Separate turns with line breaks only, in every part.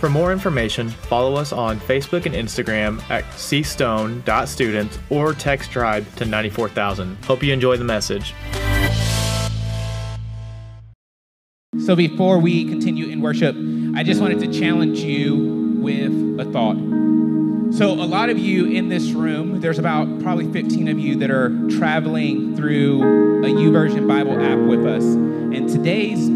For more information, follow us on Facebook and Instagram at cstone.students or text tribe to 94000. Hope you enjoy the message.
So before we continue in worship, I just wanted to challenge you with a thought. So a lot of you in this room, there's about probably 15 of you that are traveling through a YouVersion Bible app with us. And today's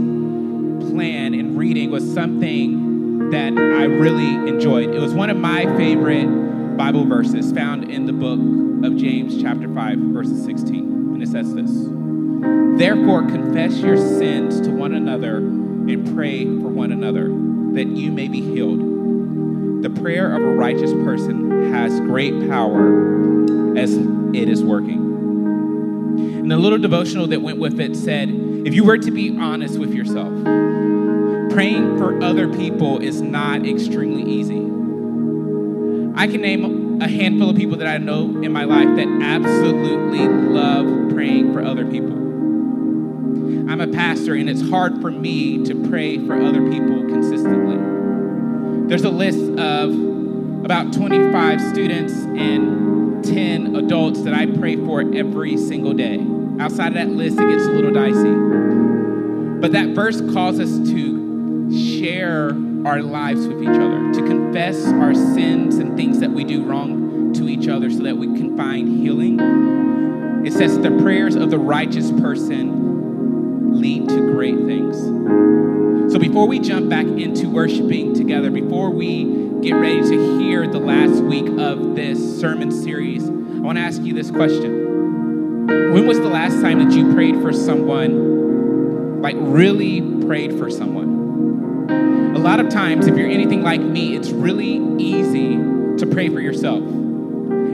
plan and reading was something that I really enjoyed. It was one of my favorite Bible verses found in the book of James chapter 5 verses 16. And it says this. Therefore, confess your sins to one another and pray for one another that you may be healed. The prayer of a righteous person has great power as it is working. And the little devotional that went with it said if you were to be honest with yourself, praying for other people is not extremely easy. I can name a handful of people that I know in my life that absolutely love praying for other people. I'm a pastor, and it's hard for me to pray for other people consistently. There's a list of about 25 students and 10 adults that I pray for every single day. Outside of that list, it gets a little dicey. But that verse calls us to share our lives with each other, to confess our sins and things that we do wrong to each other so that we can find healing. It says the prayers of the righteous person lead to great things. So before we jump back into worshiping together, before we get ready to hear the last week of this sermon series, I want to ask you this question. When was the last time that you prayed for someone, like really prayed for someone? A lot of times, if you're anything like me, it's really easy to pray for yourself.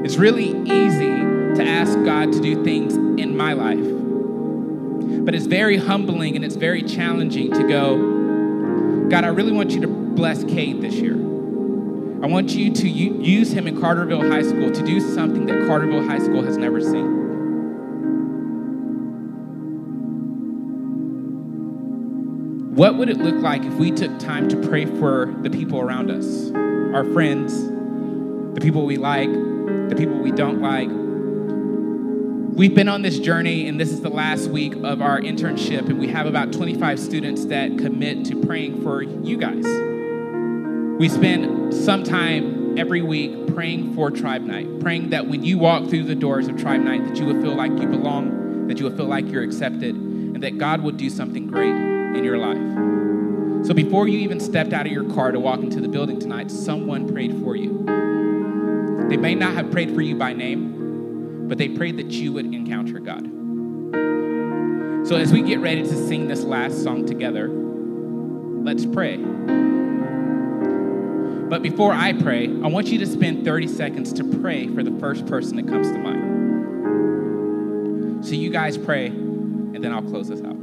It's really easy to ask God to do things in my life. But it's very humbling and it's very challenging to go, God, I really want you to bless Cade this year. I want you to use him in Carterville High School to do something that Carterville High School has never seen. What would it look like if we took time to pray for the people around us, our friends, the people we like, the people we don't like? We've been on this journey, and this is the last week of our internship, and we have about 25 students that commit to praying for you guys. We spend some time every week praying for Tribe Night, praying that when you walk through the doors of Tribe Night, that you will feel like you belong, that you will feel like you're accepted, and that God will do something great in your life. So before you even stepped out of your car to walk into the building tonight, someone prayed for you. They may not have prayed for you by name, but they prayed that you would encounter God. So as we get ready to sing this last song together, let's pray. But before I pray, I want you to spend 30 seconds to pray for the first person that comes to mind. So you guys pray, and then I'll close this out.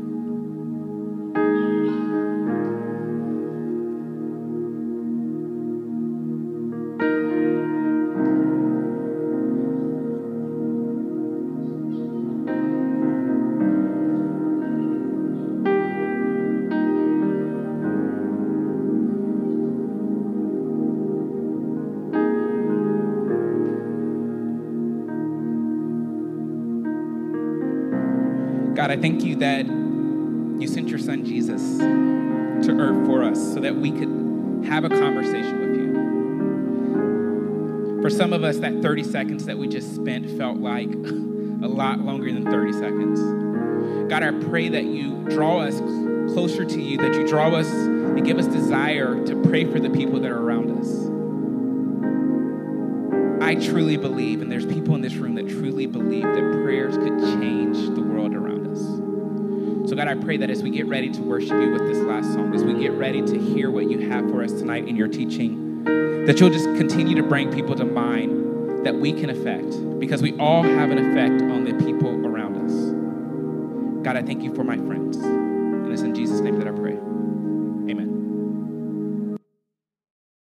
God, I thank you that you sent your son Jesus to earth for us so that we could have a conversation with you. For some of us, that 30 seconds that we just spent felt like a lot longer than 30 seconds. God, I pray that you draw us closer to you, that you draw us and give us desire to pray for the people that are around us. I truly believe, and there's people in this room that truly believe that prayers could change the world around us. So, God, I pray that as we get ready to worship you with this last song, as we get ready to hear what you have for us tonight in your teaching, That you'll just continue to bring people to mind that we can affect because we all have an effect on the people around us. God, I thank you for my friends. And it's in Jesus' name that I pray.